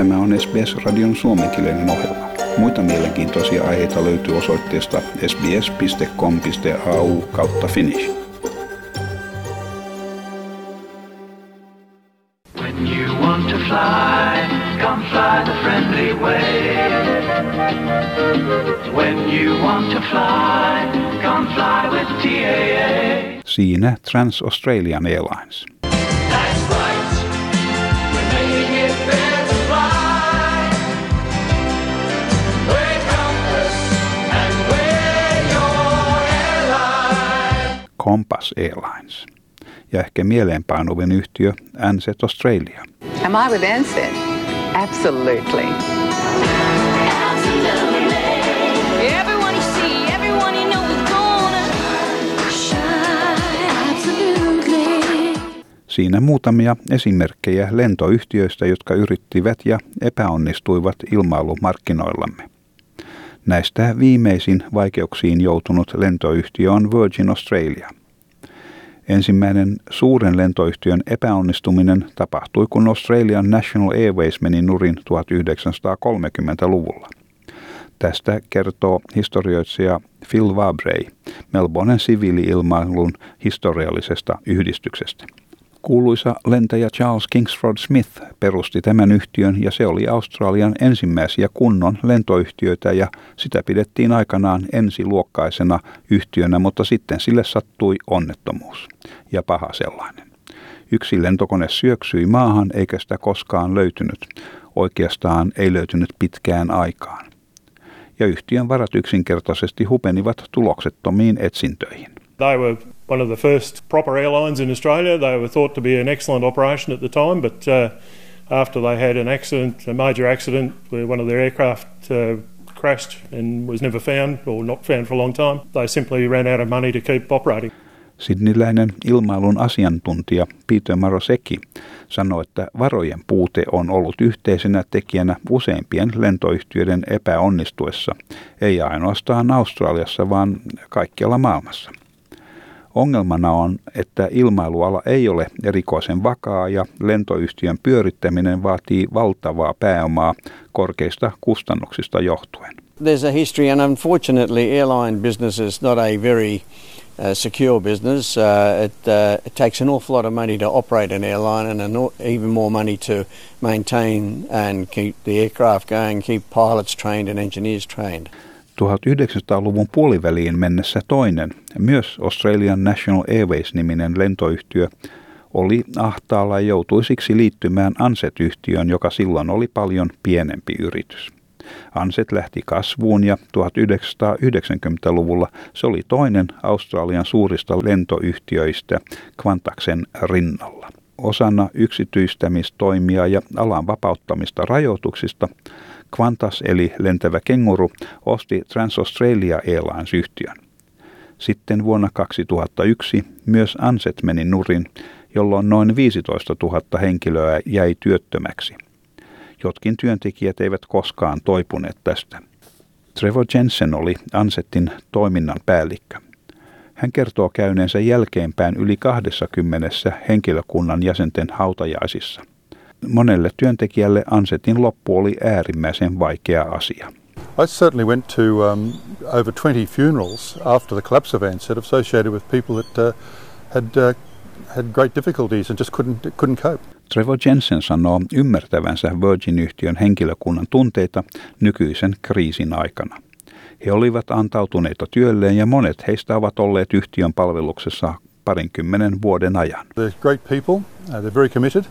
Tämä on SBS-radion suomenkielinen ohjelma. Muita mielenkiintoisia aiheita löytyy osoitteesta sbs.com.au kautta finnish. When you want to fly, come fly the friendly way. When you want to fly, come fly with TAA. Siinä Trans-Australian Airlines. Compass Airlines ja ehkä mieleenpainuvin yhtiö Ansett Australia. Am I with Ansett? Absolutely. Siinä muutamia esimerkkejä lentoyhtiöistä, jotka yrittivät ja epäonnistuivat ilmailumarkkinoillamme. Näistä viimeisin vaikeuksiin joutunut lentoyhtiö on Virgin Australia. Ensimmäinen suuren lentoyhtiön epäonnistuminen tapahtui, kun Australian National Airways meni nurin 1930-luvulla. Tästä kertoo historioitsija Phil Vabrey Melbournen siviili-ilmailun historiallisesta yhdistyksestä. Kuuluisa lentäjä Charles Kingsford Smith perusti tämän yhtiön ja se oli Australian ensimmäisiä kunnon lentoyhtiöitä ja sitä pidettiin aikanaan ensiluokkaisena yhtiönä, mutta sitten sille sattui onnettomuus ja paha sellainen. Yksi lentokone syöksyi maahan eikä sitä koskaan löytynyt. Oikeastaan ei löytynyt pitkään aikaan. Ja yhtiön varat yksinkertaisesti hupenivat tuloksettomiin etsintöihin. They were one of the first proper airlines in Australia. They were thought to be an excellent operation at the time, but uh, after they had an accident, a major accident, where one of their aircraft uh, crashed and was never found or not found for a long time, they simply ran out of money to keep operating. Sidniläinen ilmailun asiantuntija Peter Maroseki sanoi, että varojen puute on ollut yhteisenä tekijänä useimpien lentoyhtiöiden epäonnistuessa, ei ainoastaan Australiassa, vaan kaikkialla maailmassa. Ongelmana on, että ilmailuala ei ole erikoisen vakaa ja lentoyhtiön pyörittäminen vaatii valtavaa pääomaa korkeista kustannuksista johtuen. There's a history and unfortunately airline business is not a very uh, secure business. Uh, it, uh, it takes an awful lot of money to operate an airline and an, even more money to maintain and keep the aircraft going, keep pilots trained and engineers trained. 1900-luvun puoliväliin mennessä toinen, myös Australian National Airways-niminen lentoyhtiö, oli ahtaalla ja joutui siksi liittymään Anset-yhtiöön, joka silloin oli paljon pienempi yritys. Anset lähti kasvuun ja 1990-luvulla se oli toinen Australian suurista lentoyhtiöistä Quantaksen rinnalla. Osana yksityistämistoimia ja alan vapauttamista rajoituksista Qantas eli lentävä kenguru osti Trans-Australia Airlines-yhtiön. Sitten vuonna 2001 myös Anset meni nurin, jolloin noin 15 000 henkilöä jäi työttömäksi. Jotkin työntekijät eivät koskaan toipuneet tästä. Trevor Jensen oli Ansetin toiminnan päällikkö. Hän kertoo käyneensä jälkeenpäin yli 20 henkilökunnan jäsenten hautajaisissa monelle työntekijälle Ansetin loppu oli äärimmäisen vaikea asia. I certainly went to um, over 20 funerals after the collapse of Ansett associated with people that uh, had uh, had great difficulties and just couldn't couldn't cope. Trevor Jensen sanoo ymmärtävänsä Virgin-yhtiön henkilökunnan tunteita nykyisen kriisin aikana. He olivat antautuneita työlleen ja monet heistä ovat olleet yhtiön palveluksessa parinkymmenen vuoden ajan. They're great people, uh, they're very committed.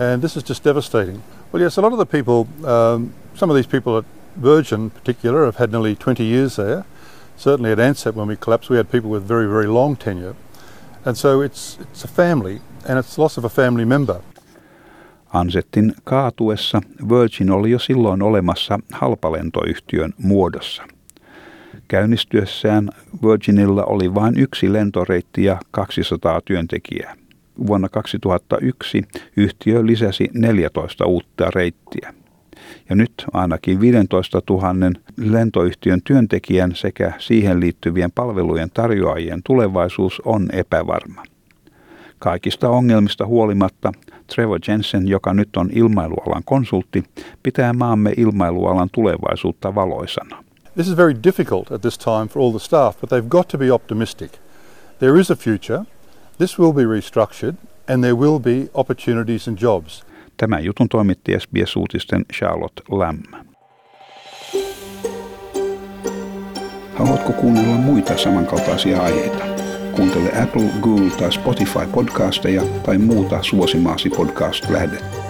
And this is just devastating. Well, yes, a lot of the people, um, some of these people at Virgin in particular, have had nearly 20 years there. Certainly at Ansett, when we collapsed, we had people with very, very long tenure. And so it's, it's a family, and it's loss of a family member. Ansettin kaatuessa Virgin oli jo silloin olemassa halpalentoyhtiön muodossa. Käynnistyessään Virginilla oli vain yksi lentoreitti ja 200 työntekijää vuonna 2001 yhtiö lisäsi 14 uutta reittiä. Ja nyt ainakin 15 000 lentoyhtiön työntekijän sekä siihen liittyvien palvelujen tarjoajien tulevaisuus on epävarma. Kaikista ongelmista huolimatta Trevor Jensen, joka nyt on ilmailualan konsultti, pitää maamme ilmailualan tulevaisuutta valoisana. This is very difficult at this time for all the staff, but they've got to be optimistic. There is a future. This will be restructured and there will be opportunities and jobs. Tämän jutun toimitti SBS-uutisten Charlotte Lamb. Haluatko kuunnella muita samankaltaisia aiheita? Kuuntele Apple, Google tai Spotify podcasteja tai muuta suosimaasi podcast-lähdettä.